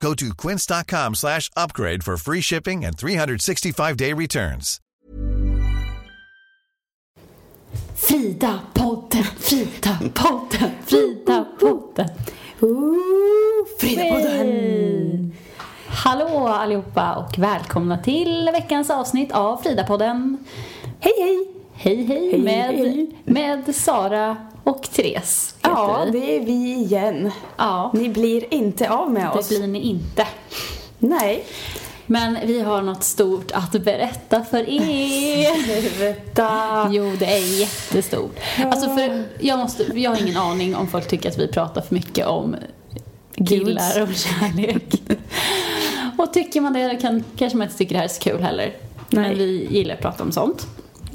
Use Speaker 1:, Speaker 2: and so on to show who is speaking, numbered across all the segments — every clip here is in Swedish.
Speaker 1: Go to quince.com slash upgrade for free shipping and 365-day returns.
Speaker 2: Frida-podden, Frida-podden, Frida-podden.
Speaker 3: Ooh, Frida-podden!
Speaker 2: Hej! Hallå allihopa och välkomna till veckans avsnitt av Frida-podden.
Speaker 3: Hej, hej!
Speaker 2: Hej hej,
Speaker 3: Hej,
Speaker 2: med,
Speaker 3: hej.
Speaker 2: med Sara och Therese
Speaker 3: Ja, det är vi igen.
Speaker 2: Ja,
Speaker 3: Ni blir inte av med
Speaker 2: det
Speaker 3: oss.
Speaker 2: blir ni inte.
Speaker 3: Nej.
Speaker 2: Men vi har något stort att berätta för er.
Speaker 3: Sluta.
Speaker 2: Jo, det är jättestort. Alltså för jag, måste, jag har ingen aning om folk tycker att vi pratar för mycket om killar och kärlek. Och tycker man det kan, kanske man inte tycker det här är så kul heller.
Speaker 3: Nej.
Speaker 2: Men vi gillar att prata om sånt.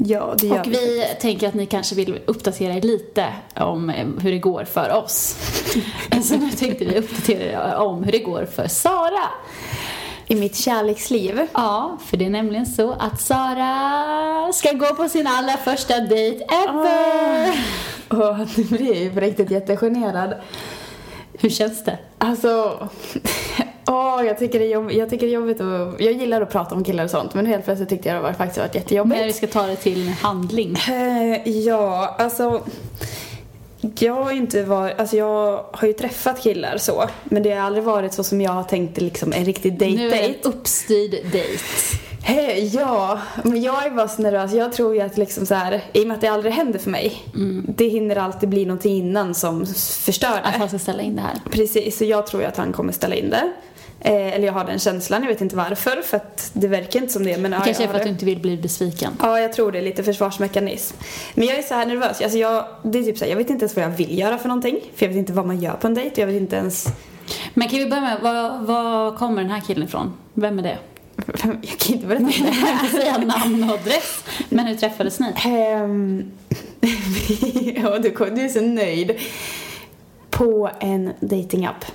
Speaker 3: Ja, det gör
Speaker 2: Och vi tänker att ni kanske vill uppdatera er lite om eh, hur det går för oss. Så nu tänkte vi uppdatera er om hur det går för Sara.
Speaker 3: I mitt kärleksliv.
Speaker 2: Ja, för det är nämligen så att Sara ska gå på sin allra första dejt ever.
Speaker 3: Åh, nu blir jag ju på riktigt jättegenerad.
Speaker 2: Hur känns det?
Speaker 3: Alltså, åh, jag tycker det är. Jag tycker det är jobbigt och, Jag gillar att prata om killar och sånt, men helt plötsligt tyckte jag det var faktiskt varit jättejobbigt.
Speaker 2: När vi ska ta det till handling.
Speaker 3: Eh, ja, alltså jag har inte varit, alltså jag har ju träffat killar så, men det har aldrig varit så som jag har tänkt liksom en riktig
Speaker 2: Nu är det en uppstyrd dejt.
Speaker 3: Hej, ja, men jag är bara så nervös. Jag tror ju att liksom så här, i och med att det aldrig händer för mig, det hinner alltid bli någonting innan som förstör
Speaker 2: Att
Speaker 3: det.
Speaker 2: han ska ställa in det här.
Speaker 3: Precis, så jag tror ju att han kommer ställa in det. Eh, eller jag har den känslan, jag vet inte varför, för att det verkar inte som det. Men,
Speaker 2: Det
Speaker 3: ja,
Speaker 2: kanske är
Speaker 3: jag
Speaker 2: för att du
Speaker 3: det.
Speaker 2: inte vill bli besviken.
Speaker 3: Ja, jag tror det är lite försvarsmekanism. Men jag är så här nervös. Alltså jag, det är typ så här, jag vet inte ens vad jag vill göra för någonting. För jag vet inte vad man gör på en dejt. Jag vet inte ens...
Speaker 2: Men kan vi börja med, var, var kommer den här killen ifrån? Vem är det?
Speaker 3: Jag kan inte berätta om
Speaker 2: Jag
Speaker 3: det.
Speaker 2: kan säga namn och adress. Men hur träffades ni?
Speaker 3: Ehm, ja, du, du är så nöjd. På en datingapp.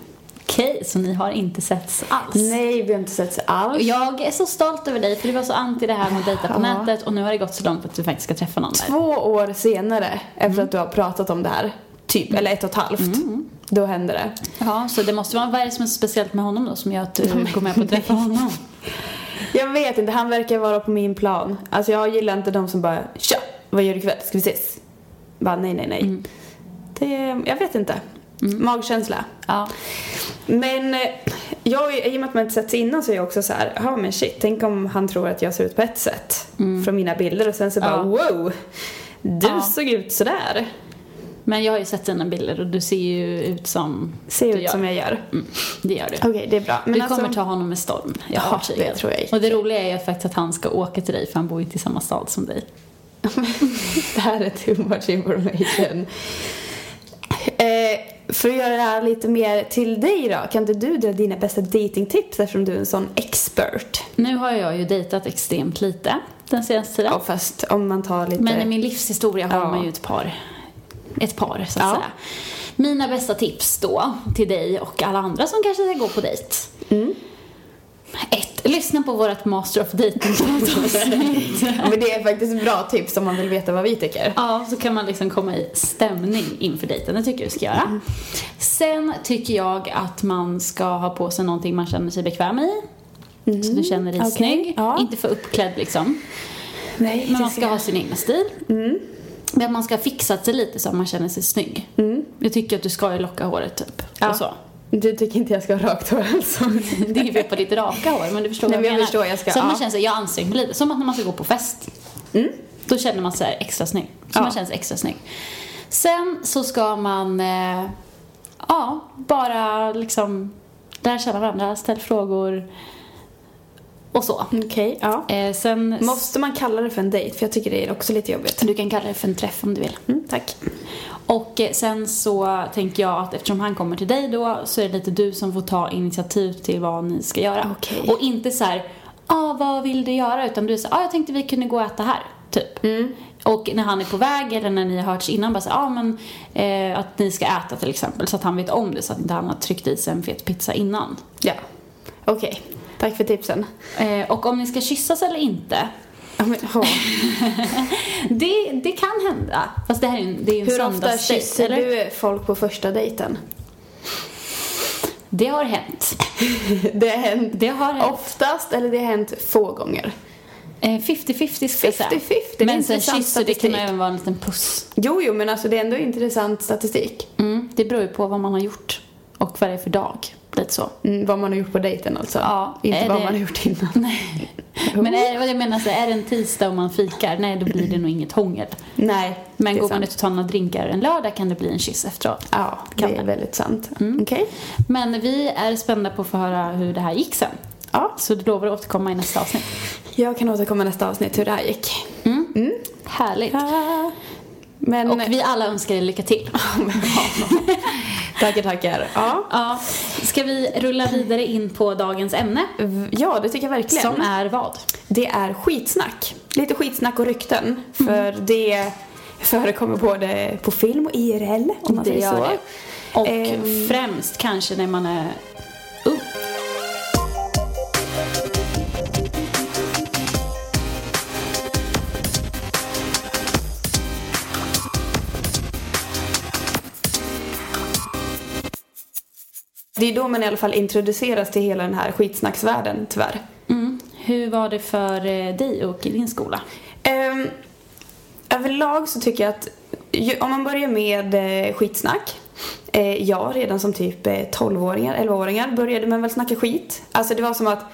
Speaker 2: Okej, så ni har inte setts alls?
Speaker 3: Nej, vi har inte setts alls.
Speaker 2: Jag är så stolt över dig för du var så anti det här med att dejta på
Speaker 3: Ja.
Speaker 2: nätet och nu har det gått så långt att du faktiskt ska träffa någon där.
Speaker 3: Två år senare, efter
Speaker 2: Mm.
Speaker 3: att du har pratat om det här, typ, eller ett och ett halvt, då hände det.
Speaker 2: Ja, så det måste vara, vad är det som är speciellt med honom då som gör att du går med på att träffa honom?
Speaker 3: Jag vet inte, han verkar vara på min plan. Alltså jag gillar inte de som bara Tja, vad gör du ikväll? Ska vi ses? Bara nej, nej, nej.
Speaker 2: Mm.
Speaker 3: Det, jag vet inte. Magkänsla.
Speaker 2: Ja.
Speaker 3: Men eh, jag, i och med att man inte setts innan så är jag också så här, ja men shit, tänk om han tror att jag ser ut på ett sätt från mina bilder och sen så bara
Speaker 2: Mm. Ja.
Speaker 3: wow, du
Speaker 2: Ja.
Speaker 3: såg ut sådär.
Speaker 2: Men jag har ju sett dina bilder och du ser ju ut som
Speaker 3: Ser ut
Speaker 2: gör.
Speaker 3: som jag gör.
Speaker 2: Mm, det gör du.
Speaker 3: Okej, det är bra. Men
Speaker 2: du
Speaker 3: alltså,
Speaker 2: kommer ta honom med storm. Jag
Speaker 3: Ja, det tror jag.
Speaker 2: Och det roliga är ju faktiskt att han ska åka till dig för han bor ju i samma stad som dig.
Speaker 3: det här är too much information. eh, för att göra det här lite mer till dig då, kan inte du dra dina bästa datingtips eftersom du är en sån expert?
Speaker 2: Nu har jag ju dejtat extremt lite den senaste tiden.
Speaker 3: Ja, fast om man tar lite...
Speaker 2: Men i min livshistoria har
Speaker 3: Ja.
Speaker 2: man ju ett par, ett par så att
Speaker 3: Ja.
Speaker 2: säga. Mina bästa tips då till dig och alla andra som kanske ska gå på dejt.
Speaker 3: Mm.
Speaker 2: Ett, lyssna på vårt Master of dating
Speaker 3: men det är faktiskt bra tips om man vill veta vad vi tycker.
Speaker 2: Ja, så kan man liksom komma i stämning inför dejten. Det tycker jag du ska göra.
Speaker 3: Mm.
Speaker 2: Sen tycker jag att man ska ha på sig någonting man känner sig bekväm i. Så du känner dig
Speaker 3: Okej,
Speaker 2: snygg.
Speaker 3: ja.
Speaker 2: Inte för uppklädd liksom.
Speaker 3: Nej,
Speaker 2: Men man ska ha sin egna stil.
Speaker 3: Mm.
Speaker 2: Men man ska ha fixat sig lite så att man känner sig snygg. Jag tycker att du ska ju locka håret typ.
Speaker 3: Mm. Ja.
Speaker 2: Och så.
Speaker 3: Du tycker inte jag ska ha rakt hår alltså?
Speaker 2: Det är ju fel på ditt raka hår, men du förstår
Speaker 3: Nej,
Speaker 2: vad jag menar.
Speaker 3: förstår, jag ska-
Speaker 2: så att man
Speaker 3: ja.
Speaker 2: känner sig, jag anstränger mig lite. Som att när man ska gå på fest. Då känner man sig extra snygg. Så
Speaker 3: Ja.
Speaker 2: man känner sig extra snygg. Sen så ska man, eh, ja, bara liksom lära känna varandra, ställa frågor och så.
Speaker 3: Okej, ja.
Speaker 2: Eh, sen,
Speaker 3: Måste man kalla det för en dejt? För jag tycker det är också lite jobbigt.
Speaker 2: du kan kalla det för en träff om du vill.
Speaker 3: Mm, tack.
Speaker 2: Och eh, sen så tänker jag att eftersom han kommer till dig då så är det lite du som får ta initiativ till vad ni ska göra.
Speaker 3: Okej.
Speaker 2: Och inte så här, ah, vad vill du göra? Utan du är så ah, jag tänkte vi kunde gå och äta här, typ. Och när han är på väg eller när ni har hörts innan bara så ah, men eh, att ni ska äta till exempel så att han vet om det så att inte han har tryckt i sig en fet pizza innan.
Speaker 3: Ja. Okej. Tack för tipsen.
Speaker 2: Eh, och om ni ska kyssas eller inte,
Speaker 3: Ja, men, ja.
Speaker 2: det, det kan hända. Fast det här är ju en, det är en
Speaker 3: Hur ofta kysser
Speaker 2: eller?
Speaker 3: du folk på första dejten?
Speaker 2: Det har hänt.
Speaker 3: Det har hänt
Speaker 2: Det har hänt.
Speaker 3: oftast, eller det har hänt få gånger.
Speaker 2: Eh, 50-50 ska jag säga.
Speaker 3: 50-50, det är
Speaker 2: Men sen kysser, det kan även vara en liten puss.
Speaker 3: Jo, jo, men alltså det är ändå intressant statistik.
Speaker 2: Mm, det beror ju på vad man har gjort och vad det är för dag. Lite så.
Speaker 3: Mm, vad man har gjort på dejten alltså.
Speaker 2: Ja,
Speaker 3: Inte vad
Speaker 2: det-
Speaker 3: man har gjort innan.
Speaker 2: Nej. Men är, vad jag menar så är det en tisdag och man fikar, nej då blir det nog inget hångel.
Speaker 3: Nej,
Speaker 2: Men går man
Speaker 3: sant.
Speaker 2: ut och tar några drinkar en lördag kan det bli en kyss efteråt.
Speaker 3: Ja,
Speaker 2: Kan
Speaker 3: det är väldigt sant.
Speaker 2: Mm.
Speaker 3: Okej.
Speaker 2: Men vi är spända på att få höra hur det här gick sen.
Speaker 3: Ja,
Speaker 2: Så du lovar att återkomma i nästa avsnitt.
Speaker 3: jag kan återkomma i nästa avsnitt hur det här gick.
Speaker 2: Mm. Härligt.
Speaker 3: Men...
Speaker 2: Och vi alla önskar er lycka till.
Speaker 3: tackar, tackar. Ja.
Speaker 2: Ja, ska vi rulla vidare in på dagens ämne?
Speaker 3: ja, det tycker jag verkligen.
Speaker 2: Som är vad?
Speaker 3: Det är skitsnack. Lite skitsnack och rykten. För det förekommer både på film och IRL, om man
Speaker 2: Det
Speaker 3: säger
Speaker 2: gör
Speaker 3: så.
Speaker 2: det. Och
Speaker 3: Ehm.
Speaker 2: främst kanske när man är ung.
Speaker 3: Det är då man i alla fall introduceras till hela den här skitsnacksvärlden, tyvärr.
Speaker 2: Mm. Hur var det för eh, dig och i din skola?
Speaker 3: Um, överlag så tycker jag att om man börjar med eh, skitsnack. Eh, jag redan som typ eh, 12-åringar, 11-åringar började man väl snacka skit. Alltså det var som att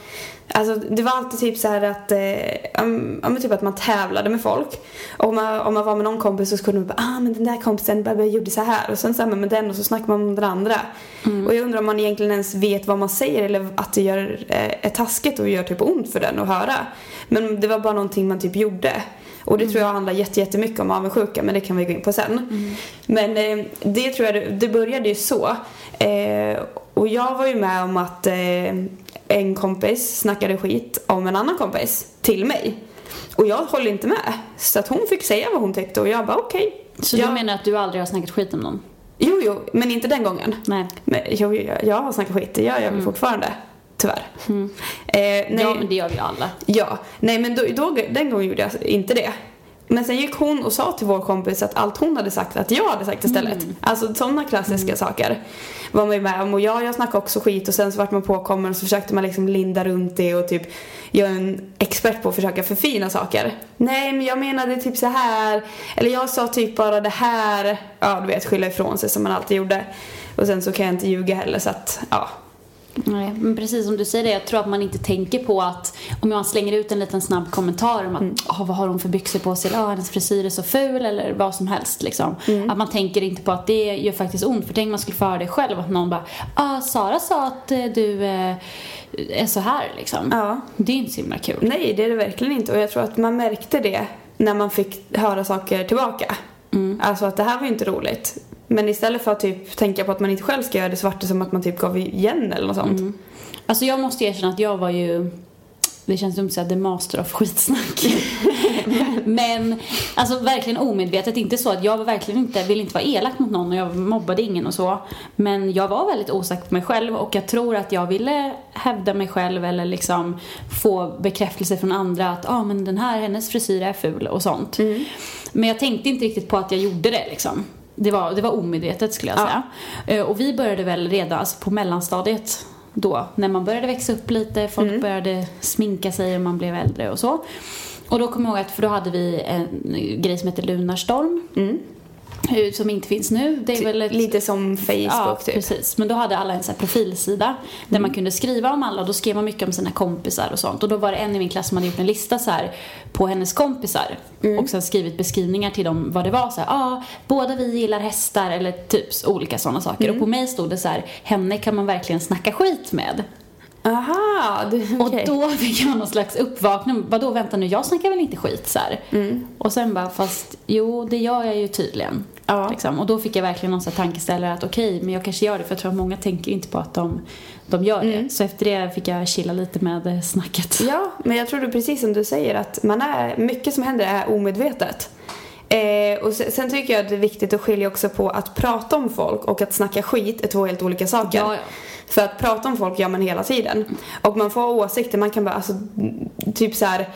Speaker 3: Alltså det var alltid typ så här att, eh, men typ att man tävlade med folk. Och om man, om man var med någon kompis så skulle man bara, ah men den där kompisen bara, gjorde så här och sen samma med den och så snackar man om den andra. Och jag undrar om man egentligen ens vet vad man säger eller att det gör, eh, är taskigt och gör typ ont för den att höra. Men det var bara någonting man typ gjorde. Och det tror jag handlar jätte- jättemycket om avundsjuka men det kan vi gå in på sen. Men eh, det tror jag, det, började ju så. Eh, och jag var ju med om att eh, en kompis snackade skit om en annan kompis till mig. Och jag håller inte med. Så att hon fick säga vad hon tyckte och jag bara okej.
Speaker 2: Så
Speaker 3: jag,
Speaker 2: du menar att du aldrig har snackat skit om någon?
Speaker 3: Jo, jo, men inte den gången.
Speaker 2: Nej.
Speaker 3: Men, jo, jag, jag har snackat skit, det gör jag väl fortfarande. Tyvärr. Eh,
Speaker 2: Mm. Ja, men det gör vi alla.
Speaker 3: Ja, nej men då, då, den gången gjorde jag inte det. Men sen gick hon och sa till vår kompis att allt hon hade sagt att jag hade sagt istället. Alltså sådana klassiska saker var man ju med om. Och ja, jag snackade också skit och sen så vart man påkommen och så försökte man liksom linda runt det och typ göra en expert på att försöka förfina saker. Nej, men jag menade typ så här. Eller jag sa typ bara det här. Ja, du vet, skylla ifrån sig som man alltid gjorde. Och sen så kan jag inte ljuga heller så att, ja.
Speaker 2: Nej, men precis som du säger det, jag tror att man inte tänker på att om man slänger ut en liten snabb kommentar om att "Ah, vad har hon för byxor på sig, eller ah, hennes frisyr är så ful eller vad som helst liksom. Att man tänker inte på att det gör faktiskt ont, för tänk man skulle få höra det själv att någon bara ah, Sara sa att eh, du eh, är så här liksom.
Speaker 3: Ja.
Speaker 2: Det är inte så himla kul.
Speaker 3: Nej, det är det verkligen inte. Och jag tror att man märkte det när man fick höra saker tillbaka. Alltså att det här var ju inte roligt. Men istället för att typ tänka på att man inte själv ska göra det så vart det som att man typ gav igen eller något sånt.
Speaker 2: Alltså jag måste erkänna att jag var ju det känns dumt att säga the master of skitsnack. Men alltså verkligen omedvetet. Inte så att jag var verkligen inte, ville inte vara elak mot någon och jag mobbade ingen och så. Men jag var väldigt osäker på mig själv och jag tror att jag ville hävda mig själv eller liksom få bekräftelse från andra att ah, men den här, hennes frisyr är ful och sånt. Men jag tänkte inte riktigt på att jag gjorde det liksom. Det var, det var omedvetet skulle jag
Speaker 3: Ja.
Speaker 2: säga. Eh, Och vi började väl redan alltså på mellanstadiet då, när man började växa upp lite, folk började sminka sig och man blev äldre och så. Och då kommer jag ihåg att, för då hade vi en grej som heter Lunarstorm. eh, Som inte finns nu. Det är väl ett,
Speaker 3: Lite som Facebook
Speaker 2: Ja,
Speaker 3: typ.
Speaker 2: precis. Men då hade alla en sån här profilsida där man kunde skriva om alla och då skrev man mycket om sina kompisar och sånt. Och då var det en i min klass som hade gjort en lista så här på hennes kompisar och sen skrivit beskrivningar till dem vad det var så här, ah, båda vi gillar hästar eller typ olika sådana saker. Och på mig stod det så här, henne kan man verkligen snacka skit med.
Speaker 3: Aha, det,
Speaker 2: Och
Speaker 3: okej.
Speaker 2: då fick jag någon slags uppvaknande. Vadå, vänta nu, jag snackar väl inte skit så här. Och sen bara, fast jo, det gör jag ju tydligen.
Speaker 3: Ja.
Speaker 2: Liksom. Och då fick jag verkligen någon sån tankeställare att okej, men jag kanske gör det för jag tror att många tänker inte på att de, de gör det.
Speaker 3: Mm.
Speaker 2: Så efter det fick jag chilla lite med eh, snacket.
Speaker 3: Ja, men jag tror det precis som du säger att man är, mycket som händer är omedvetet. Eh, och sen, sen tycker jag att det är viktigt att skilja också på att prata om folk och att snacka skit är två helt olika saker.
Speaker 2: Ja, ja.
Speaker 3: För att prata om folk gör man hela tiden. Och man får åsikter, man kan bara alltså, typ så här.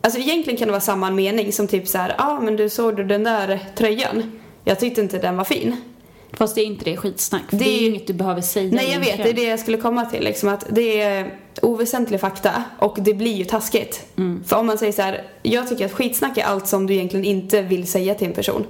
Speaker 3: Alltså egentligen kan det vara samma mening som typ så här, ja ah, men du såg du den där tröjan? Jag tyckte inte den var fin.
Speaker 2: Fast det är inte det skitsnack.
Speaker 3: Det
Speaker 2: det,
Speaker 3: är ju-
Speaker 2: inget du behöver säga
Speaker 3: Nej jag vet, det är det jag skulle komma till. Liksom, att det är oväsentlig fakta och det blir ju taskigt.
Speaker 2: Mm.
Speaker 3: För om man säger så här, jag tycker att skitsnack är allt som du egentligen inte vill säga till en person.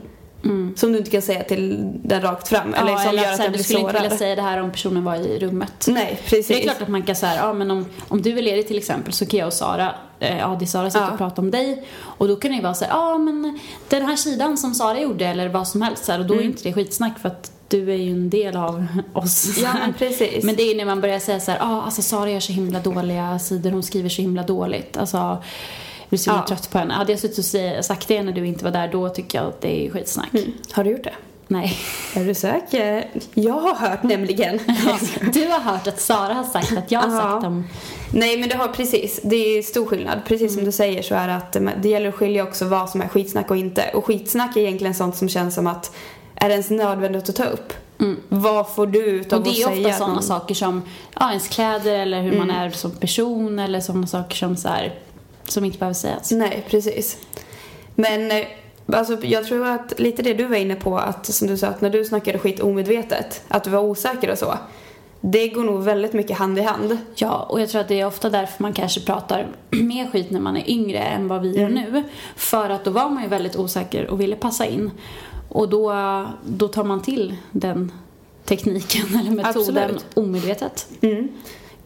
Speaker 3: Som du inte kan säga till den rakt fram. eller
Speaker 2: Mm. Ja,
Speaker 3: som
Speaker 2: eller
Speaker 3: gör
Speaker 2: att
Speaker 3: att
Speaker 2: så här,
Speaker 3: den
Speaker 2: du
Speaker 3: blir
Speaker 2: skulle inte vilja
Speaker 3: sårad.
Speaker 2: säga det här om personen var i rummet.
Speaker 3: Nej, precis.
Speaker 2: Det är klart att man kan säga, ja men om, om du är ledig till exempel så kan jag och Sara, eh, ja det är Sara sitter
Speaker 3: Ja.
Speaker 2: och pratar om dig och då kan det ju vara så här, ja men den här sidan som Sara gjorde eller vad som helst så här, och då är inte det skitsnack för att du är ju en del av oss.
Speaker 3: Ja, men precis.
Speaker 2: Men det är ju när man börjar säga så här, ja alltså Sara gör så himla dåliga sidor, hon skriver så himla dåligt. Alltså, så himla
Speaker 3: Ja.
Speaker 2: trött på henne. Hade jag suttit och säga- sagt det när du inte var där, då tycker jag att det är skitsnack.
Speaker 3: Mm. Har du gjort det?
Speaker 2: Nej.
Speaker 3: Är du säker? Jag har hört nämligen.
Speaker 2: Du har hört att Sara har sagt att jag har
Speaker 3: Ja.
Speaker 2: sagt om
Speaker 3: Nej men det har precis, det är stor skillnad. Precis som du säger så är det att det gäller att skilja också vad som är skitsnack och inte. Och skitsnack är egentligen sånt som känns som att är det ens nödvändigt att ta upp? Vad får du ut av
Speaker 2: Och det
Speaker 3: att
Speaker 2: är
Speaker 3: säga
Speaker 2: ofta
Speaker 3: att
Speaker 2: sådana
Speaker 3: någon-
Speaker 2: saker som ja, ens kläder eller hur man
Speaker 3: Mm.
Speaker 2: är som person eller sådana saker som så här, som inte behöver sägas.
Speaker 3: Nej, precis. Men eh, alltså, jag tror att lite det du var inne på, att som du sa, att när du snackade skit omedvetet, att du var osäker och så. Det går nog väldigt mycket hand i hand.
Speaker 2: Ja, och jag tror att det är ofta därför man kanske pratar mer skit när man är yngre än vad vi gör
Speaker 3: Mm.
Speaker 2: nu. För att då var man ju väldigt osäker och ville passa in. Och då, då tar man till den tekniken eller metoden
Speaker 3: Absolut.
Speaker 2: omedvetet.
Speaker 3: Mm.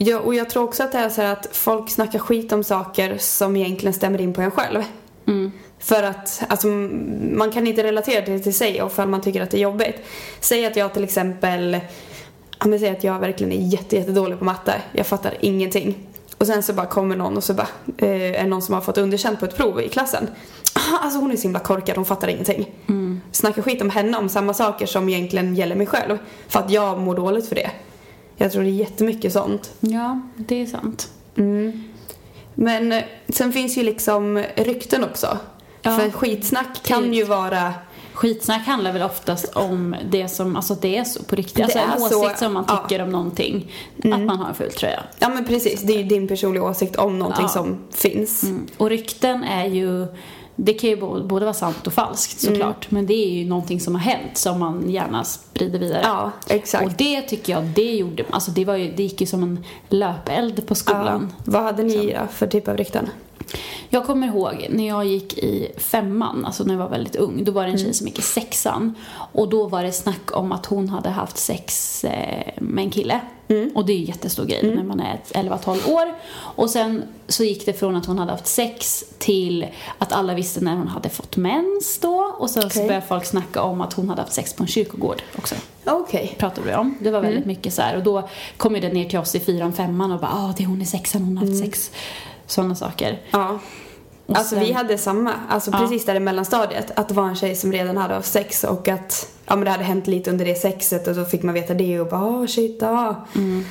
Speaker 3: Ja, och jag tror också att det är så att folk snackar skit om saker som egentligen stämmer in på en själv.
Speaker 2: Mm.
Speaker 3: För att alltså, man kan inte relatera det till sig ifall man tycker att det är jobbigt. Säg att jag till exempel, ja men säg att jag verkligen är jätte, jättedålig på matte. Jag fattar ingenting. Och sen så bara kommer någon och så bara, eh, är någon som har fått underkänt på ett prov i klassen. Alltså hon är så himla korkad, hon fattar ingenting.
Speaker 2: Mm.
Speaker 3: Snacka skit om henne om samma saker som egentligen gäller mig själv. För att jag mår dåligt för det. Jag tror det är jättemycket sånt.
Speaker 2: Ja, det är sant.
Speaker 3: Mm. Men eh, sen finns ju liksom rykten också.
Speaker 2: Ja.
Speaker 3: För skitsnack kan ju vara...
Speaker 2: Skitsnack handlar väl oftast om det som, alltså det är så på riktigt.
Speaker 3: Det
Speaker 2: Alltså en åsikt
Speaker 3: så,
Speaker 2: som man
Speaker 3: ja. Mm.
Speaker 2: tycker om någonting. Att man har en ful tröja.
Speaker 3: Ja men precis, det är ju din personliga åsikt om någonting
Speaker 2: Ja.
Speaker 3: som finns.
Speaker 2: Mm. Och rykten är ju, det kan ju både vara sant och falskt
Speaker 3: Mm.
Speaker 2: såklart. Men det är ju någonting som har hänt som man gärna sprider vidare.
Speaker 3: Ja, exakt.
Speaker 2: Och det tycker jag, det gjorde, alltså det var ju, det gick ju som en löpeld på skolan.
Speaker 3: Ja. Vad hade ni då för typ av rykten?
Speaker 2: Jag kommer ihåg när jag gick i femman, alltså när jag var väldigt ung, då var det en
Speaker 3: Mm.
Speaker 2: tjej som gick i sexan. Och då var det snack om att hon hade haft sex eh, med en kille.
Speaker 3: Mm.
Speaker 2: Och det är ju jättestor grej när man är ett 11-12 år. Och sen så gick det från att hon hade haft sex till att alla visste när hon hade fått mens då. Och sen så
Speaker 3: Okej.
Speaker 2: började folk snacka om att hon hade haft sex på en kyrkogård också.
Speaker 3: Okej.
Speaker 2: Pratade vi om. Det var väldigt
Speaker 3: Mm.
Speaker 2: mycket så här. Och då kom ju det ner till oss i fyran, femman och bara ah det är hon i sexan, hon har haft
Speaker 3: Mm.
Speaker 2: sex. Sådana saker.
Speaker 3: Ja.
Speaker 2: Och
Speaker 3: Alltså
Speaker 2: sen-
Speaker 3: vi hade samma, alltså
Speaker 2: Ja.
Speaker 3: precis där i mellanstadiet. Att det var en tjej som redan hade haft sex och att ja, men det hade hänt lite under det sexet och så fick man veta det och bara åh shit, ja.
Speaker 2: Mm.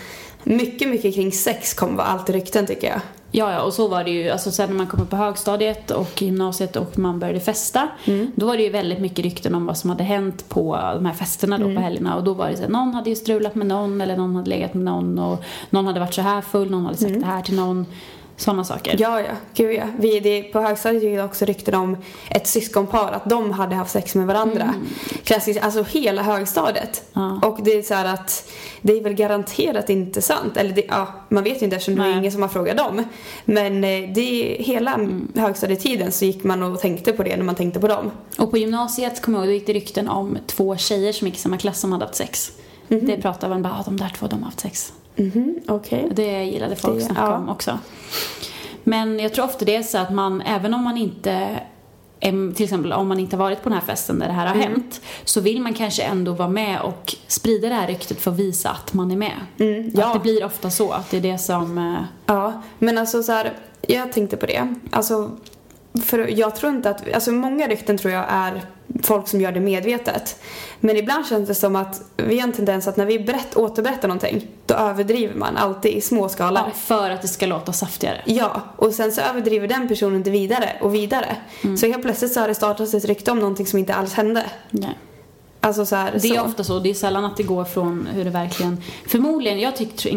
Speaker 3: Mycket, mycket kring sex kom var alltid rykten tycker jag.
Speaker 2: Ja, ja, och så var det ju. Alltså sen när man kom upp på högstadiet och gymnasiet och man började festa.
Speaker 3: Mm.
Speaker 2: Då var det ju väldigt mycket rykten om vad som hade hänt på de här festerna då
Speaker 3: Mm.
Speaker 2: på helgerna. Och då var det så här, någon hade ju strulat med någon eller någon hade legat med någon och någon hade varit så här full, någon hade sagt det här till någon. Sådana saker.
Speaker 3: Mm. Ja, ja. Gud ja. Vi, det, på högstadiet gick det också rykten om ett syskonpar, att de hade haft sex med varandra. Klassiskt, alltså hela högstadiet.
Speaker 2: Ja.
Speaker 3: Och det är så här att det är väl garanterat inte sant. Eller det, ja, man vet ju inte eftersom det
Speaker 2: Nej.
Speaker 3: är ingen som har frågat dem. Men eh, det hela högstadietiden så gick man och tänkte på det när man tänkte på dem.
Speaker 2: Och på gymnasiet kommer jag ihåg, då gick det rykten om två tjejer som gick i samma klass som hade haft sex. Det pratade man bara, ah, de där två de har haft sex.
Speaker 3: Mhm, okej.
Speaker 2: Det gillade folk
Speaker 3: Det-
Speaker 2: snacka
Speaker 3: ja.
Speaker 2: om också. Men jag tror ofta det är så att man, även om man inte till exempel om man inte har varit på den här festen där det här har
Speaker 3: Mm.
Speaker 2: hänt så vill man kanske ändå vara med och sprida det här ryktet för att visa att man är med.
Speaker 3: Mm, ja.
Speaker 2: Att det blir ofta så, att det är det som... eh,
Speaker 3: Ja, men alltså så här, jag tänkte på det. Alltså, för jag tror inte att, alltså många rykten tror jag är folk som gör det medvetet. Men ibland känns det som att vi har en tendens att när vi berätt, återberättar någonting, då överdriver man alltid i små skalor.
Speaker 2: Ja, för att det ska låta saftigare.
Speaker 3: Ja, och sen så överdriver den personen det vidare och vidare.
Speaker 2: Mm.
Speaker 3: Så helt plötsligt så har det startats ett rykte om någonting som inte alls hände.
Speaker 2: Nej.
Speaker 3: Alltså så här,
Speaker 2: Det är
Speaker 3: så.
Speaker 2: ofta så. Det är sällan att det går från hur det verkligen... Förmodligen, jag tycker,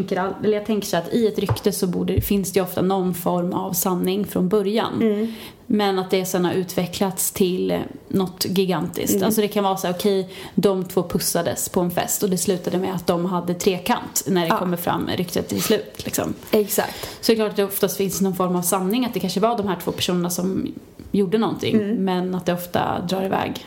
Speaker 2: eller jag tänker så att i ett rykte så borde, finns det ofta någon form av sanning från början.
Speaker 3: Mm.
Speaker 2: Men att det sen har utvecklats till eh, något gigantiskt.
Speaker 3: Mm.
Speaker 2: Alltså det kan vara så här, okej, de två pussades på en fest och det slutade med att de hade trekant när det
Speaker 3: Ja.
Speaker 2: kommer fram ryktet till slut. Liksom.
Speaker 3: Exakt.
Speaker 2: Så det är klart att det oftast finns någon form av sanning att det kanske var de här två personerna som gjorde någonting.
Speaker 3: Mm.
Speaker 2: Men att det ofta drar iväg.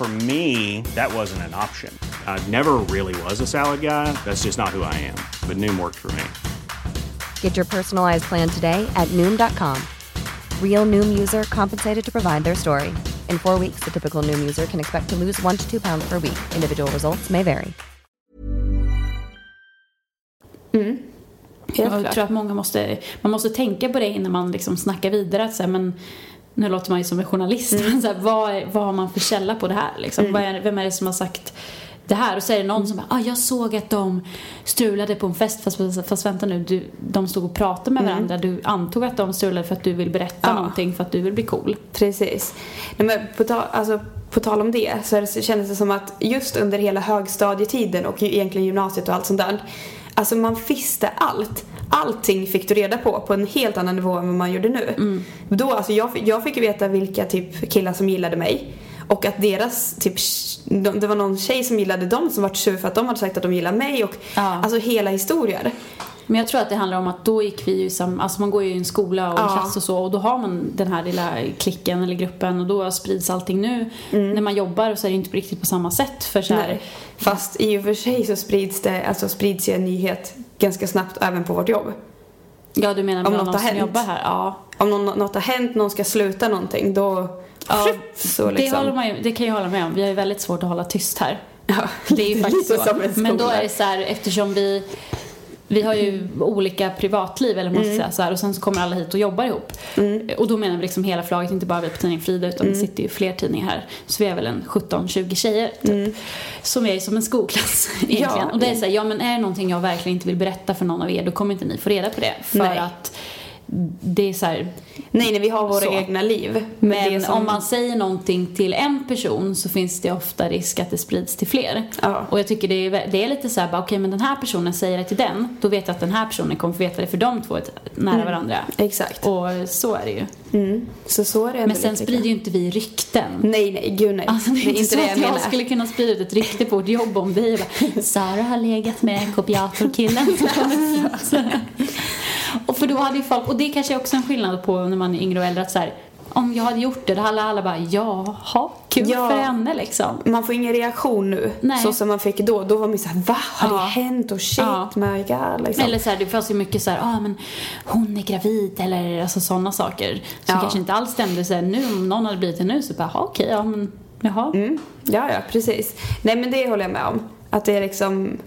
Speaker 4: For me, that wasn't an option. I never really was a salad guy. That's just not who I am. But Noom worked for me.
Speaker 5: Get your personalized plan today at Noom.com. Real Noom user compensated to provide their story. In four weeks, the typical Noom user can expect to lose one to two pounds per week. Individual results may vary.
Speaker 3: Helt
Speaker 2: Jag tror att många måste, man måste tänka på det innan man liksom snackar vidare. Att så här, men, nu låter man ju som en journalist,
Speaker 3: Mm.
Speaker 2: men så här, vad, är, vad har man för källa på det här? Liksom? Är, vem är det som har sagt det här? Och så är det någon som bara, ah, jag såg att de strulade på en fest, fast, fast vänta nu, du, de stod och pratade med varandra. Du antog att de strulade för att du vill berätta
Speaker 3: Mm. Ja.
Speaker 2: någonting, för att du vill bli cool.
Speaker 3: Precis. Nej, men på, tal, alltså, på tal om det så, är det, så kändes det som att just under hela högstadietiden och egentligen gymnasiet och allt sånt där. Alltså man visste allt. Allting fick du reda på på en helt annan nivå än vad man gjorde nu. Då, alltså jag, jag fick ju veta vilka typ killar som gillade mig. Och att deras, typ, de- det var någon tjej som gillade dem som var sur för att de hade sagt att de gillade mig och
Speaker 2: Ja.
Speaker 3: alltså hela historier.
Speaker 2: Men jag tror att det handlar om att då gick vi ju som, alltså man går ju i en skola och en
Speaker 3: Ja.
Speaker 2: klass och så och då har man den här lilla klicken eller gruppen och då sprids allting nu. När man jobbar så är det inte riktigt på samma sätt för så här.
Speaker 3: Fast i och för sig så sprids det, alltså sprids ju en nyhet ganska snabbt även på vårt jobb.
Speaker 2: Ja, du menar
Speaker 3: Om något har
Speaker 2: som
Speaker 3: hänt.
Speaker 2: jobbar här? Ja.
Speaker 3: Om någon, något har hänt, någon ska sluta någonting, då...
Speaker 2: ja
Speaker 3: så
Speaker 2: det,
Speaker 3: liksom.
Speaker 2: håller man det kan jag hålla med om. Vi har ju väldigt svårt att hålla tyst här.
Speaker 3: Ja,
Speaker 2: Det är ju faktiskt så. Men då är det så här, eftersom vi vi har ju olika privatliv eller man ska säga så här, och sen så kommer alla hit och jobbar ihop. Och då menar vi liksom hela förlaget, inte bara vi på tidningen Frida utan det sitter ju fler tidningar här. Så vi är väl en 17-20 tjejer typ. Som är som en skolklass egentligen.
Speaker 3: Ja.
Speaker 2: Och det är så här, ja men är det någonting jag verkligen inte vill berätta för någon av er då kommer inte ni få reda på det. För
Speaker 3: Nej.
Speaker 2: att det är så här,
Speaker 3: Nej, nej, vi har våra
Speaker 2: Så.
Speaker 3: egna liv.
Speaker 2: men
Speaker 3: det som-
Speaker 2: om man säger någonting till en person så finns det ofta risk att det sprids till fler.
Speaker 3: Ja.
Speaker 2: Och jag tycker det är, det är lite så här, okej men den här personen säger det till den, då vet jag att den här personen kommer få veta det för de två är nära varandra.
Speaker 3: Exakt.
Speaker 2: Och så är det ju.
Speaker 3: Mm. Så så är det
Speaker 2: Men sen sprider ju inte vi rykten.
Speaker 3: jag. Nej, nej, gud nej.
Speaker 2: Alltså det är inte så
Speaker 3: det
Speaker 2: att
Speaker 3: jag
Speaker 2: jag
Speaker 3: menar.
Speaker 2: skulle kunna sprida ut ett rykte på vårt jobb om dig. Sara har legat med kopiatorkillen som kommer hit. Och för då hade ju folk, och det kanske är också en skillnad på när man är yngre och äldre, att så här, om jag hade gjort det, då hade alla bara, jaha, kul
Speaker 3: Ja.
Speaker 2: för henne liksom.
Speaker 3: Man får ingen reaktion nu,
Speaker 2: Nej.
Speaker 3: så som man fick då. Då var man såhär, va? Har
Speaker 2: Ja.
Speaker 3: det hänt? Och shit,
Speaker 2: Ja.
Speaker 3: my god. Liksom.
Speaker 2: Eller så här, det fanns ju mycket så här, ah, men hon är gravid eller alltså sådana saker. Som
Speaker 3: Ja.
Speaker 2: kanske inte alls stämde. Så här, nu om någon hade blivit det nu så bara, "Ja, okej, ja men jaha.
Speaker 3: Mm. Ja, ja, precis. Nej, men det håller jag med om. Att det är liksom...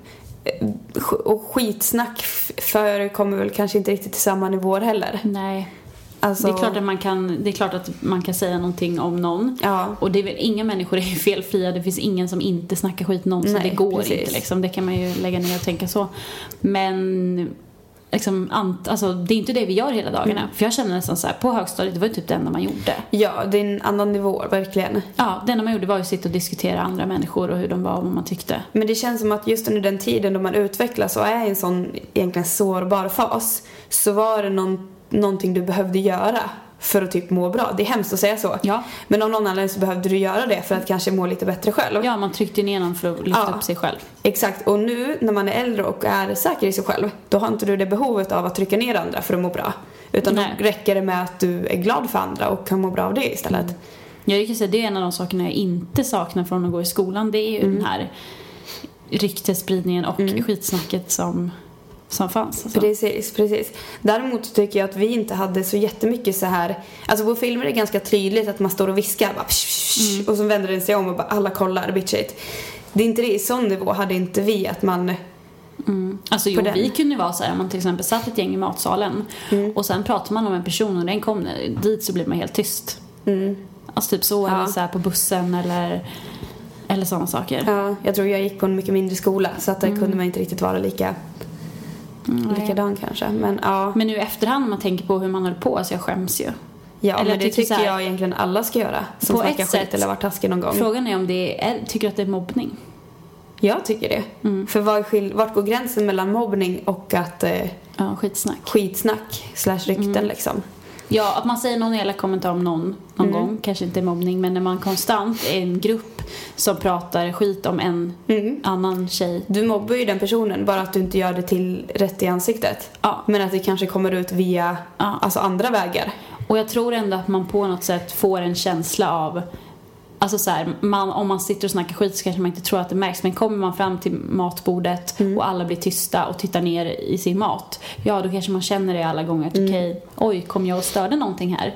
Speaker 3: eh, Och skitsnack förekommer väl kanske inte riktigt till samma nivåer heller.
Speaker 2: Nej.
Speaker 3: Alltså,
Speaker 2: Det är, klart att man kan, det är klart att man kan säga någonting om någon.
Speaker 3: Ja.
Speaker 2: Och det är väl, inga människor är ju felfria. Det finns ingen som inte snackar skit någonsin.
Speaker 3: Nej,
Speaker 2: det går
Speaker 3: precis.
Speaker 2: inte liksom. Det kan man ju lägga ner och tänka så. Men liksom, ant, alltså, det är inte det vi gör hela dagarna.
Speaker 3: Mm.
Speaker 2: För jag känner nästan så här, på högstadiet, det var ju typ det enda man gjorde.
Speaker 3: Ja, det är en annan nivå, verkligen.
Speaker 2: Ja, det enda man gjorde var ju att sitta och diskutera andra människor och hur de var och vad man tyckte.
Speaker 3: Men det känns som att just under den tiden då man utvecklas och är i en sån egentligen sårbar fas så var det någon, någonting du behövde göra för att typ må bra. Det är hemskt att säga så.
Speaker 2: Ja.
Speaker 3: Men av någon anledning så behövde du göra det för att kanske må lite bättre själv.
Speaker 2: Ja, man tryckte ner någon för att lyfta
Speaker 3: Ja.
Speaker 2: upp sig själv.
Speaker 3: Exakt, och nu när man är äldre och är säker i sig själv, då har inte du det behovet av att trycka ner andra för att må bra. Utan
Speaker 2: Nej.
Speaker 3: då räcker det med att du är glad för andra och kan må bra av det istället.
Speaker 2: Mm. Jag kan säga det är en av de sakerna jag inte saknar från att gå i skolan. Det är ju
Speaker 3: Mm.
Speaker 2: den här ryktesspridningen och skitsnacket som, som fanns. Alltså.
Speaker 3: Precis, precis. Däremot tycker jag att vi inte hade så jättemycket så här, alltså på filmer är det ganska tydligt att man står och viskar bara, psh, psh, psh, och så vänder den sig om och bara alla kollar, bitch shit. Det är inte det, i sån nivå hade inte vi att man,
Speaker 2: Alltså jo,
Speaker 3: den.
Speaker 2: vi kunde vara så här om man till exempel satt ett gäng i matsalen
Speaker 3: Mm.
Speaker 2: och sen pratar man om en person och den kom dit så blir man helt tyst. Alltså typ så,
Speaker 3: Mm. Ja.
Speaker 2: eller så här på bussen eller, eller sådana saker.
Speaker 3: ja, jag tror jag gick på en mycket mindre skola så att där kunde man inte riktigt vara lika, likadan kanske. Men ja,
Speaker 2: Men nu i efterhand om man tänker på hur man höll på så jag skäms ju.
Speaker 3: ja
Speaker 2: eller
Speaker 3: men det
Speaker 2: tycker
Speaker 3: tycker
Speaker 2: här-
Speaker 3: jag egentligen alla ska göra. Som
Speaker 2: På
Speaker 3: snackar skit eller varit taskig någon gång.
Speaker 2: Frågan är om det är, tycker du att det är mobbning?
Speaker 3: Jag tycker det.
Speaker 2: Mm.
Speaker 3: För skill- vart går gränsen mellan mobbning och att eh,
Speaker 2: Ja, skitsnack.
Speaker 3: skitsnack slash rykten
Speaker 2: Mm.
Speaker 3: liksom?
Speaker 2: Ja, att man säger någon elak kommentar om någon någon
Speaker 3: Mm.
Speaker 2: gång, kanske inte mobbning, men när man konstant är en grupp som pratar skit om en
Speaker 3: Mm.
Speaker 2: annan tjej.
Speaker 3: Du mobbar ju den personen, bara att du inte gör det till rätt i ansiktet.
Speaker 2: Ja.
Speaker 3: Men att det kanske kommer ut via
Speaker 2: Ja.
Speaker 3: alltså andra vägar.
Speaker 2: Och jag tror ändå att man på något sätt får en känsla av Alltså så här, man, om man sitter och snackar skit så kanske man inte tror att det märks men kommer man fram till matbordet
Speaker 3: Mm.
Speaker 2: och alla blir tysta och tittar ner i sin mat Ja då kanske man känner det alla gånger att okej, oj kom jag och störde någonting här?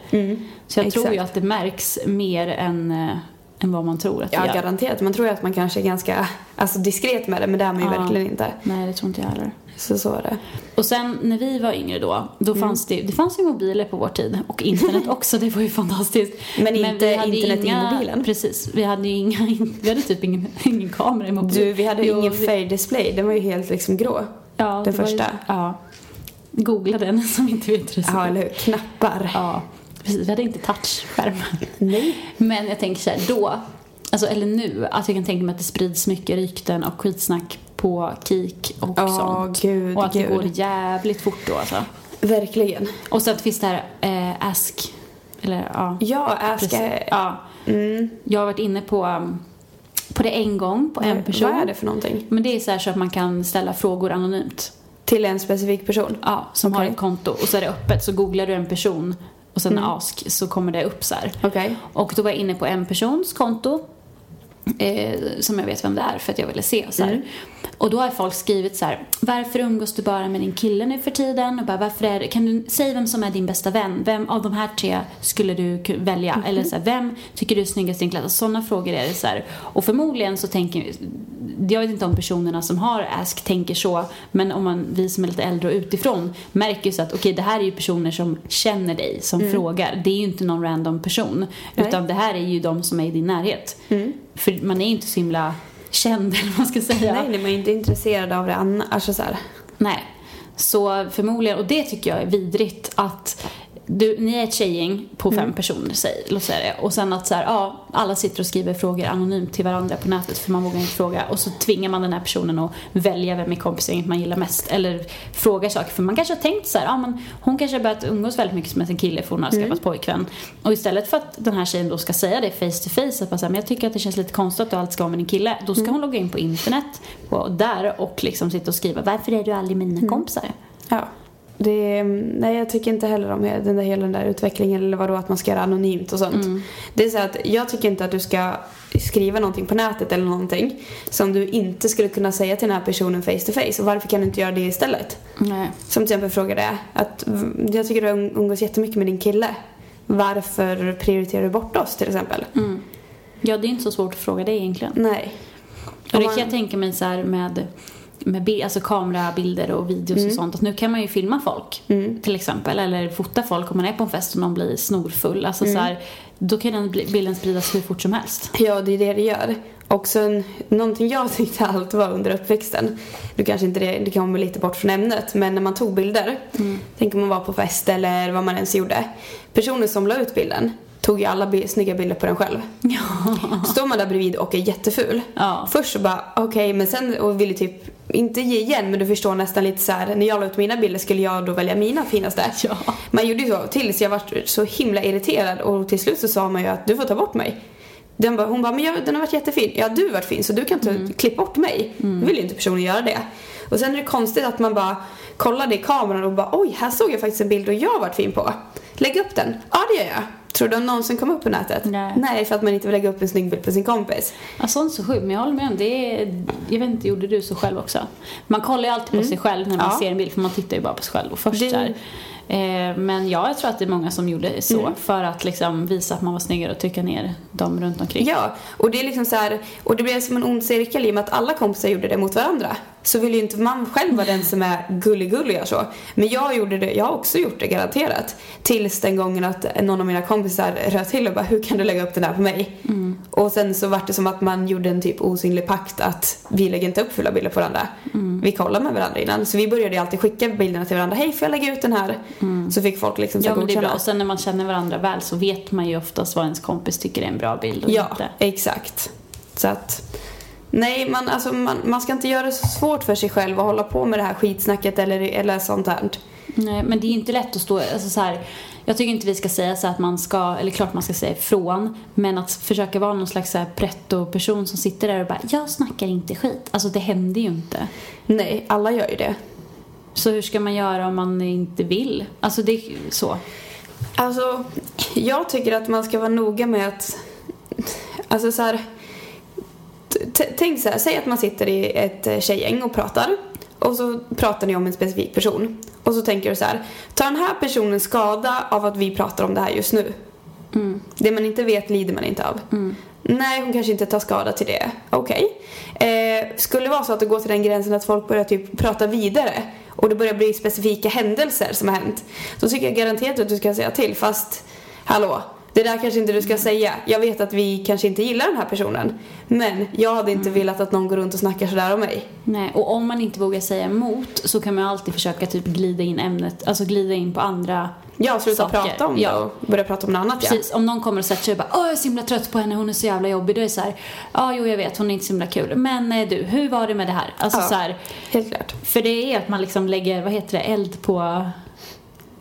Speaker 2: Så jag tror ju
Speaker 3: Mm. Exakt.
Speaker 2: att det märks mer än, äh, än vad man tror att det
Speaker 3: Ja,
Speaker 2: gör.
Speaker 3: garanterat. Man tror ju att man kanske är ganska alltså, diskret med det, men det är man ju
Speaker 2: Ja.
Speaker 3: verkligen inte.
Speaker 2: Nej det tror inte jag heller.
Speaker 3: Så så är det.
Speaker 2: Och sen när vi var yngre då, då
Speaker 3: Mm.
Speaker 2: fanns det, det fanns ju mobiler på vår tid och internet också, det var ju fantastiskt.
Speaker 3: Men inte internet i
Speaker 2: inga,
Speaker 3: mobilen.
Speaker 2: Precis, vi hade ju inga, vi hade typ ingen, ingen kamera i mobilen.
Speaker 3: Du, vi hade
Speaker 2: Jo,
Speaker 3: ingen färgdisplay. Den var ju helt liksom grå.
Speaker 2: ja,
Speaker 3: den
Speaker 2: var
Speaker 3: första.
Speaker 2: Ju, ja. Googla den som inte vet hur det
Speaker 3: Ja, eller hur? Knappar.
Speaker 2: Ja, precis. Vi hade inte touchskärmar.
Speaker 3: Nej.
Speaker 2: Men jag tänker så här, då, alltså eller nu, att jag kan tänka mig att det sprids mycket rykten och skitsnack på KIK och
Speaker 3: Ja,
Speaker 2: sånt.
Speaker 3: gud,
Speaker 2: och att det
Speaker 3: gud.
Speaker 2: går jävligt fort då alltså.
Speaker 3: Verkligen.
Speaker 2: Och så att det finns det här eh, Ask, eller ja.
Speaker 3: Ja, Ask
Speaker 2: ja.
Speaker 3: Mm.
Speaker 2: Jag har varit inne på, um, på det en gång på en person.
Speaker 3: Vad är det för någonting?
Speaker 2: Men det är så, så att man kan ställa frågor anonymt.
Speaker 3: Till en specifik person?
Speaker 2: Ja, som har
Speaker 3: Okej.
Speaker 2: ett konto och så är det öppet så googlar du en person och sen ask så kommer det upp så här.
Speaker 3: Okej.
Speaker 2: Och då var jag inne på en persons konto eh, som jag vet vem det är för att jag ville se så här. Och då har folk skrivit så här, varför umgås du bara med din kille nu för tiden? Och bara, varför är det, kan du säga vem som är din bästa vän? Vem av de här tre skulle du välja? Eller så här, vem tycker du är snyggast i din klass? Sådana frågor är det så här. Och förmodligen så tänker, jag vet inte om personerna som har Ask tänker så, men om man, vi som är lite äldre och utifrån märker ju så att okej, det här är ju personer som känner dig, som frågar. Det är ju inte någon random person,
Speaker 3: Nej.
Speaker 2: utan det här är ju de som är i din närhet. För man är ju inte så himla känd, eller vad man ska säga.
Speaker 3: Nej, nej, man är inte intresserad av det annars. Alltså så här.
Speaker 2: Nej. Så förmodligen, och det tycker jag är vidrigt att du, ni är ett tjejgäng på fem personer, säg, låt säga det. Och sen att så här, ja, alla sitter och skriver frågor anonymt till varandra på nätet för man vågar inte fråga. Och så tvingar man den här personen att välja vem i kompisgänget man gillar mest. Eller frågar saker. För man kanske har tänkt så här, ja men hon kanske har börjat umgås väldigt mycket med sin kille för hon har skaffat pojkvän. Och istället för att den här tjejen då ska säga det face to face, att bara så här, men jag tycker att det känns lite konstigt att du alltid ska vara med din kille. Då ska hon logga in på internet på, där och liksom sitta och skriva, varför är du aldrig med dina kompisar?
Speaker 3: Ja. Det, nej, jag tycker inte heller om den där, hela den där utvecklingen eller vadå att man ska göra anonymt och sånt. Det är så att jag tycker inte att du ska skriva någonting på nätet eller någonting som du inte skulle kunna säga till den här personen face to face. Och varför kan du inte göra det istället?
Speaker 2: Nej.
Speaker 3: Som till exempel frågar det att jag tycker du umgås jättemycket med din kille. Varför prioriterar du bort oss till exempel?
Speaker 2: Ja, det är inte så svårt att fråga det egentligen.
Speaker 3: Nej.
Speaker 2: Och det kan
Speaker 3: man-
Speaker 2: jag tänka mig så med, med alltså kamerabilder och videos och sånt. Att nu kan man ju filma folk till exempel. Eller fota folk om man är på en fest och någon blir snorfull. Alltså så här, då kan den bilden spridas hur fort som helst.
Speaker 3: Ja, det är det det gör. Också en, någonting jag tyckte allt var under uppväxten. Nu kanske inte det, det kommer lite bort från ämnet, men när man tog bilder. Tänk om man var på fest eller vad man ens gjorde. Personen som la ut bilden tog ju alla snygga bilder på den själv.
Speaker 2: Ja.
Speaker 3: Står man där bredvid och är jätteful.
Speaker 2: Ja.
Speaker 3: Först så bara, okej, men sen och ville typ inte ge igen men du förstår nästan lite så här. när jag la ut mina bilder skulle jag då välja mina finaste.
Speaker 2: Ja.
Speaker 3: Man gjorde ju så tills jag var så himla irriterad och till slut så sa man ju att du får ta bort mig. Den bara, hon bara, men jag, den har varit jättefin. Ja, du har varit fin så du kan inte klippa bort mig. Då vill ju inte personen göra det. Och sen är det konstigt att man bara kollade i kameran och bara, oj, här såg jag faktiskt en bild och jag har varit fin på. Lägg upp den. Ja, det gör jag. Tror du den någonsin kom upp på nätet?
Speaker 2: Nej.
Speaker 3: för att man inte vill lägga upp en snygg bild på sin kompis.
Speaker 2: Ja, sånt så sjukt, men jag håller med om det. Är, jag vet inte, gjorde du så själv också? Man kollar ju alltid på sig själv när man
Speaker 3: Mm. Ja.
Speaker 2: ser en bild, för man tittar ju bara på sig själv och först
Speaker 3: Det-.
Speaker 2: Eh, men ja, jag tror att det är många som gjorde så
Speaker 3: Mm.
Speaker 2: för att liksom visa att man var snyggare och trycka ner dem runt omkring.
Speaker 3: Ja, och det är liksom så här, och det blev som en ond cirkel i och med att alla kompisar gjorde det mot varandra. Så vill ju inte man själv vara den som är gullig-gullig och så. Men jag gjorde det, jag har också gjort det garanterat. Tills den gången att någon av mina kompisar röt till och bara, hur kan du lägga upp den här på mig? Och sen så var det som att man gjorde en typ osynlig pakt att vi lägger inte upp fulla bilder på varandra. Vi kollar med varandra innan. Så vi började ju alltid skicka bilderna till varandra. Hej, får jag lägga ut den här? Så fick folk liksom så
Speaker 2: Ja, men det är bra. Och sen när man känner varandra väl så vet man ju oftast vad ens kompis tycker är en bra bild och
Speaker 3: Ja,
Speaker 2: inte.
Speaker 3: exakt. Så att, nej, man, alltså, man, man ska inte göra det så svårt för sig själv och hålla på med det här skitsnacket eller, eller sånt här.
Speaker 2: Nej, men det är inte lätt att stå, alltså så här, jag tycker inte vi ska säga så att man ska, eller klart man ska säga ifrån, men att försöka vara någon slags pretto-person som sitter där och bara jag snackar inte skit. Alltså det händer ju inte.
Speaker 3: Nej, alla gör ju det.
Speaker 2: Så hur ska man göra om man inte vill? Alltså det är så.
Speaker 3: Alltså, jag tycker att man ska vara noga med att, alltså så här, tänk så här, säg att man sitter i ett eh, tjejgäng och pratar och så pratar ni om en specifik person och så tänker du så här, tar den här personen skada av att vi pratar om det här just nu? Det man inte vet lider man inte av. Nej, hon kanske inte tar skada till det. Okej. Eh, skulle det vara så att det går till den gränsen att folk börjar typ prata vidare och det börjar bli specifika händelser som har hänt. Då tycker jag garanterat att du ska säga till fast, hallå, det där kanske inte du ska säga. Jag vet att vi kanske inte gillar den här personen. Men jag hade inte velat att någon går runt och snackar sådär om mig.
Speaker 2: Nej, och om man inte vågar säga emot så kan man alltid försöka typ glida in ämnet, alltså glida in på andra
Speaker 3: Ja, sluta
Speaker 2: saker.
Speaker 3: prata om
Speaker 2: ja.
Speaker 3: det och börja prata om något annat
Speaker 2: Precis, om någon kommer och sätter sig och bara Åh, jag är så himla trött på henne, hon är så jävla jobbig. Då är det så här, ja jo jag vet, hon är inte så himla kul. Men eh, du, hur var det med det här? Alltså
Speaker 3: Ja.
Speaker 2: så här,
Speaker 3: ja. Helt klart.
Speaker 2: för det är att man liksom lägger, vad heter det, eld på...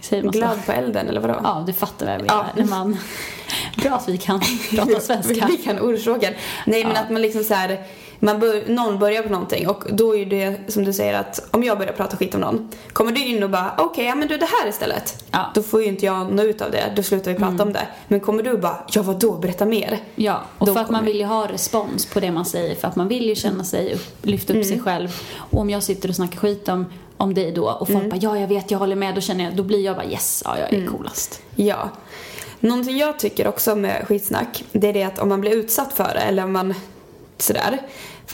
Speaker 2: Säger man så?
Speaker 3: Glad på elden eller vadå?
Speaker 2: Ja, du fattar vad jag
Speaker 3: Ja.
Speaker 2: menar. När man... Bra att vi kan prata svenska.
Speaker 3: Vi kan ordspråken. Nej men
Speaker 2: Ja.
Speaker 3: att man liksom så här, man bör, någon börjar på någonting och då är det som du säger att om jag börjar prata skit om någon kommer du in och bara okej, ja men du det här istället.
Speaker 2: Ja. Mm.
Speaker 3: Då får ju inte jag nå ut av det, då slutar vi prata om det. Men kommer du bara ja vadå, berätta mer.
Speaker 2: Ja, och
Speaker 3: Då
Speaker 2: för att man vill ju ha respons på det man säger. För att man vill ju känna sig, upp, lyfta upp
Speaker 3: Mm.
Speaker 2: sig själv. Och om jag sitter och snackar skit om, om dig då och
Speaker 3: Mm.
Speaker 2: folk bara ja jag vet, jag håller med. Då känner jag, då blir jag bara yes, ja jag är coolast.
Speaker 3: Ja. Någonting jag tycker också med skitsnack, det är det att om man blir utsatt för det eller om man sådär.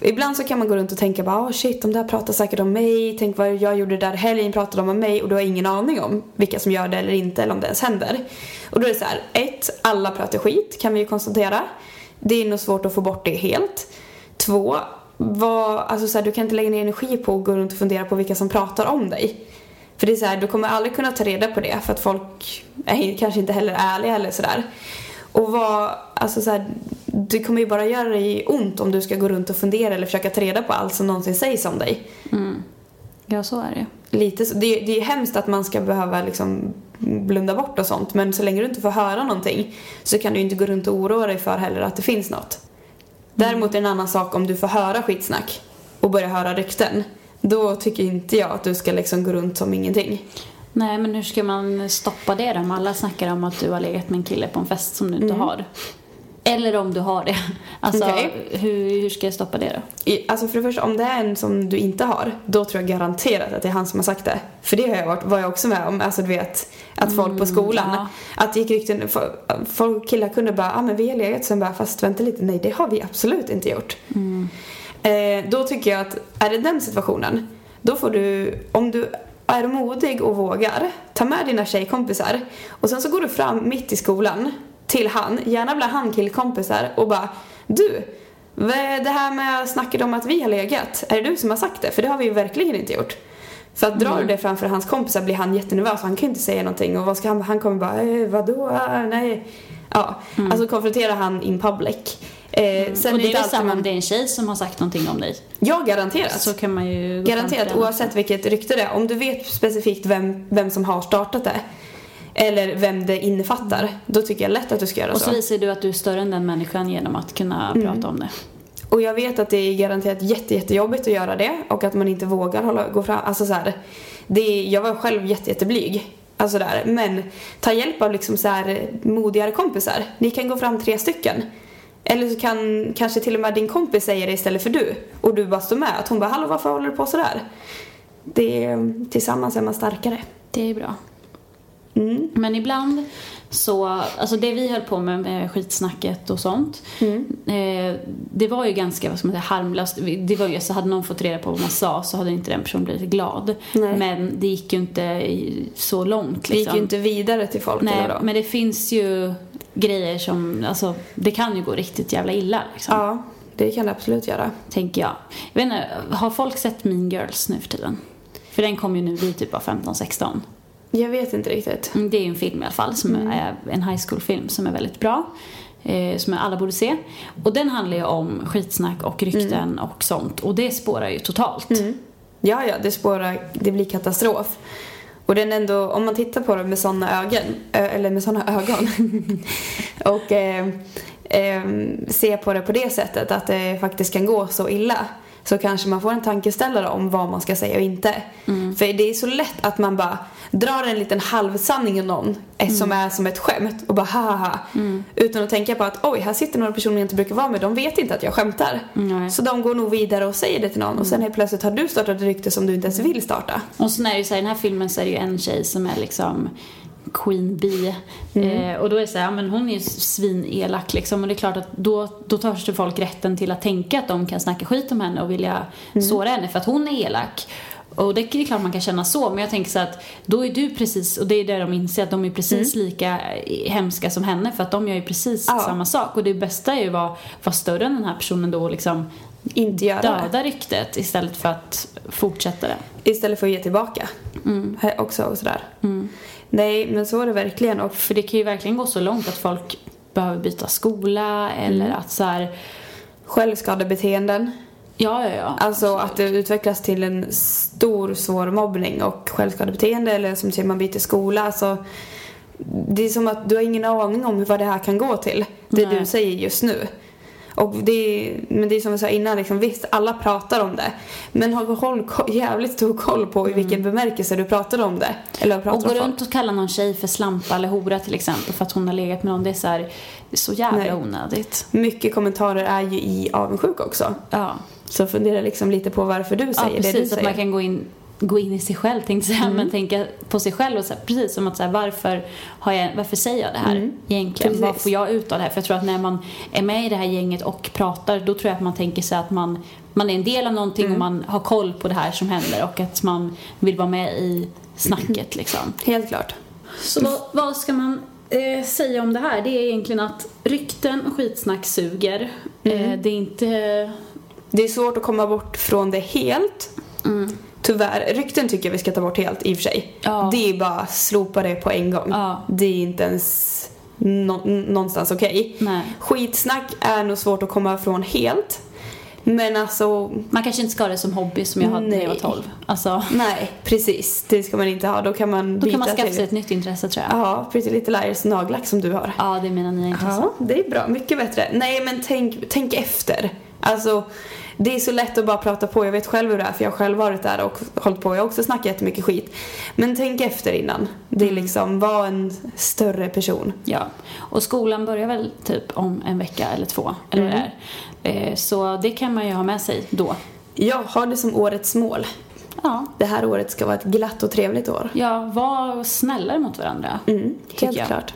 Speaker 3: Ibland så kan man gå runt och tänka bara, oh shit, de där pratar säkert om mig, tänk vad jag gjorde där helgen, pratade de om mig och du har ingen aning om vilka som gör det eller inte eller om det ens händer. Och då är det så här, ett, alla pratar skit kan vi ju konstatera. Det är nog svårt att få bort det helt. Två, vad, alltså så här, du kan inte lägga ner energi på att gå runt och fundera på vilka som pratar om dig. För det är så här, du kommer aldrig kunna ta reda på det för att folk är kanske inte heller ärliga eller sådär. Och vad, alltså så här, det kommer ju bara göra dig ont om du ska gå runt och fundera eller försöka ta reda på allt som någonsin sägs om dig.
Speaker 2: Ja, så är det
Speaker 3: Lite så, det, det är hemskt att man ska behöva liksom blunda bort och sånt men så länge du inte får höra någonting så kan du ju inte gå runt och oroa dig för heller att det finns något. Däremot är det en annan sak om du får höra skitsnack och börja höra rykten. Då tycker inte jag att du ska liksom gå runt som ingenting.
Speaker 2: Nej, men hur ska man stoppa det då? Om alla snackar om att du har legat med en kille på en fest som du inte har. Eller om du har det. Alltså,
Speaker 3: Mm. Okej.
Speaker 2: hur, hur ska jag stoppa det då?
Speaker 3: I, alltså för det första, om det är en som du inte har, då tror jag garanterat att det är han som har sagt det. För det har jag varit, var jag också med om. Alltså du vet, att folk på skolan,
Speaker 2: ja.
Speaker 3: att det gick rykten, fo- folk, killar kunde bara, ja ah, men vi har legat, sen bara, fast vänta lite, nej det har vi absolut inte gjort. Eh, då tycker jag att, är det den situationen, då får du, om du är modig och vågar, ta med dina tjejkompisar och sen så går du fram mitt i skolan till han, gärna bland han killkompisar och bara, du, det här med snacket om att vi har legat, är det du som har sagt det? För det har vi ju verkligen inte gjort. För att drar du det framför hans kompisar blir han jättenervös han kan inte säga någonting och vad ska han, han kommer bara, eh, vadå, Ah, nej. Ja, alltså konfrontera han in public. Eh, sen
Speaker 2: och det är väl samma
Speaker 3: man-
Speaker 2: om det är en tjej som har sagt någonting om dig.
Speaker 3: Ja, garanterat.
Speaker 2: Så kan man ju
Speaker 3: Garanterat, oavsett vilket rykte det är. Om du vet specifikt vem, vem som har startat det, eller vem det innefattar, då tycker jag lätt att du ska göra
Speaker 2: Och
Speaker 3: så.
Speaker 2: så visar du att du är större än den människan genom att kunna
Speaker 3: Mm.
Speaker 2: prata om det.
Speaker 3: Och jag vet att det är garanterat jätte, jättejobbigt att göra det och att man inte vågar hålla, gå fram. Alltså så här, det är, jag var själv jätte, jätteblyg. Alltså där. Men ta hjälp av liksom så här modigare kompisar. Ni kan gå fram tre stycken. Eller så kan kanske till och med din kompis säga det istället för du. Och du bara står med. Att hon bara, hallå varför håller du på sådär? Det är, tillsammans är man starkare.
Speaker 2: Det är bra.
Speaker 3: Mm.
Speaker 2: Men ibland så, alltså det vi höll på med, med skitsnacket och sånt,
Speaker 3: Mm.
Speaker 2: eh, det var ju ganska, vad ska man säga, harmlöst. Vi- Det var ju så hade någon fått reda på vad man sa så hade inte den personen blivit glad.
Speaker 3: Nej.
Speaker 2: Men det gick ju inte så långt
Speaker 3: Det gick
Speaker 2: liksom.
Speaker 3: ju inte vidare till folk
Speaker 2: Nej,
Speaker 3: vadå?
Speaker 2: men det finns ju grejer som, alltså det kan ju gå riktigt jävla illa liksom.
Speaker 3: Ja, det kan det absolut göra.
Speaker 2: Tänker jag. Jag vet inte, har folk sett Mean Girls nu för tiden? För den kom ju nu vid typ av 15-16.
Speaker 3: Jag vet inte riktigt.
Speaker 2: Mm, Det är ju en film i alla fall, som är en high school-film som är väldigt bra. Eh, som alla borde se. Och den handlar ju om skitsnack och rykten och sånt. Och det spårar ju totalt.
Speaker 3: Ja, ja, det spårar, det blir katastrof. Och den ändå, om man tittar på det med sådana ögon, eller med sådana ögon, och eh, eh, ser på det på det sättet att det faktiskt kan gå så illa, så kanske man får en tankeställare om vad man ska säga och inte. För det är så lätt att man bara drar en liten halvsanning om någon eh, som är som ett skämt och bara ha ha ha. Utan att tänka på att oj, här sitter några personer jag inte brukar vara med, de vet inte att jag skämtar.
Speaker 2: Nej.
Speaker 3: Så de går nog vidare och säger det till någon och sen helt plötsligt har du startat ett rykte som du inte ens vill starta.
Speaker 2: Och sen är det ju så här, i den här filmen så är det ju en tjej som är liksom Queen Bee. Eh, och då är det så här, ja, men hon är ju svinelak liksom. Och det är klart att då, då tar sig folk rätten till att tänka att de kan snacka skit om henne och vilja såra henne för att hon är elak. Och det är klart man kan känna så, men jag tänker så att då är du precis, och det är det de inser, att de är precis lika hemska som henne för att de gör ju precis
Speaker 3: Ja.
Speaker 2: samma sak. Och det bästa är ju att vara, vara större än den här personen då och liksom
Speaker 3: Inte göra det.
Speaker 2: döda ryktet istället för att fortsätta det.
Speaker 3: Istället för att ge tillbaka. Här också och sådär. Nej, men så är det verkligen. Och
Speaker 2: För det kan ju verkligen gå så långt att folk behöver byta skola eller att så här,
Speaker 3: självskadebeteenden.
Speaker 2: ja, ja, ja.
Speaker 3: Alltså att det utvecklas till en stor svår mobbning och självskadebeteende eller som säger man byter skola. Alltså, det är som att du har ingen aning om vad det här kan gå till. Det
Speaker 2: Nej.
Speaker 3: du säger just nu. Och det är, men det är som jag sa innan, liksom, visst alla pratar om det. Men ha håll, jävligt stor koll på i vilken bemärkelse du pratar om det. Eller pratar
Speaker 2: Och gå runt och kalla någon tjej för slampa eller hora till exempel för att hon har legat med någon. Det är så, här, det är så jävla
Speaker 3: Nej.
Speaker 2: onödigt.
Speaker 3: Mycket kommentarer är ju i avundsjuka också.
Speaker 2: Ja,
Speaker 3: Så fundera liksom lite på varför du
Speaker 2: ja
Speaker 3: säger det du
Speaker 2: precis. Att
Speaker 3: säger.
Speaker 2: man kan gå in, gå in i sig själv tänkte jag säga, men tänka på sig själv och så här, precis som att så här, varför, har jag, varför säger jag det här egentligen?
Speaker 3: Precis.
Speaker 2: Vad får jag ut av det här? För jag tror att när man är med i det här gänget och pratar då tror jag att man tänker sig att man, man är en del av någonting och man har koll på det här som händer och att man vill vara med i snacket liksom.
Speaker 3: Helt klart.
Speaker 2: Så vad, vad ska man eh, säga om det här? Det är egentligen att rykten och skitsnack suger. Eh, det är inte...
Speaker 3: Det är svårt att komma bort från det helt. Tyvärr. Rykten tycker jag vi ska ta bort helt i och för sig.
Speaker 2: Ja.
Speaker 3: Det är bara slopa det på en gång.
Speaker 2: Ja.
Speaker 3: Det är inte ens nå- någonstans okej.
Speaker 2: Nej.
Speaker 3: Skitsnack är nog svårt att komma ifrån helt. Men alltså,
Speaker 2: Man kanske inte ska ha det som hobby som jag hade när jag var
Speaker 3: Nej.
Speaker 2: 12. Alltså,
Speaker 3: nej precis. Det ska man inte ha. Då kan man
Speaker 2: då kan man skaffa sig ett nytt intresse tror jag.
Speaker 3: Ja, Pretty Little Liars nagellack som du har.
Speaker 2: Ja, det är mina nya intressen.
Speaker 3: Ja, det är bra. Mycket bättre. Nej, men tänk, tänk efter. Alltså, det är så lätt att bara prata på. Jag vet själv hur det är, för jag har själv varit där och hållit på. Jag har också snackat jättemycket skit. Men tänk efter innan. Det är liksom, var en större person.
Speaker 2: Ja. Och skolan börjar väl typ om en vecka eller två, eller vad det är. Eh, Så det kan man ju ha med sig då.
Speaker 3: Jag har det som årets mål.
Speaker 2: Ja.
Speaker 3: Det här året ska vara ett glatt och trevligt år.
Speaker 2: Ja, var snällare mot varandra.
Speaker 3: Mm, helt
Speaker 2: jag.
Speaker 3: klart.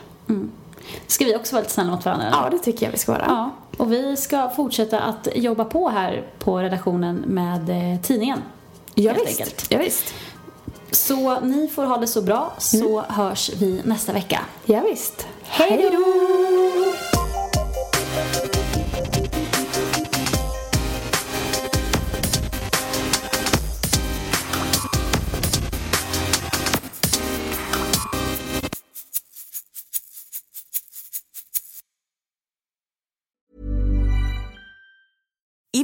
Speaker 2: Ska vi också vara lite snälla mot varandra? eller?
Speaker 3: Ja, det tycker jag vi ska vara.
Speaker 2: Ja, och vi ska fortsätta att jobba på här på redaktionen med eh, tidningen.
Speaker 3: ja visst.
Speaker 2: enkelt.
Speaker 3: Ja, visst.
Speaker 2: Så ni får ha det så bra så hörs vi nästa vecka.
Speaker 3: Ja, visst.
Speaker 2: Hej då!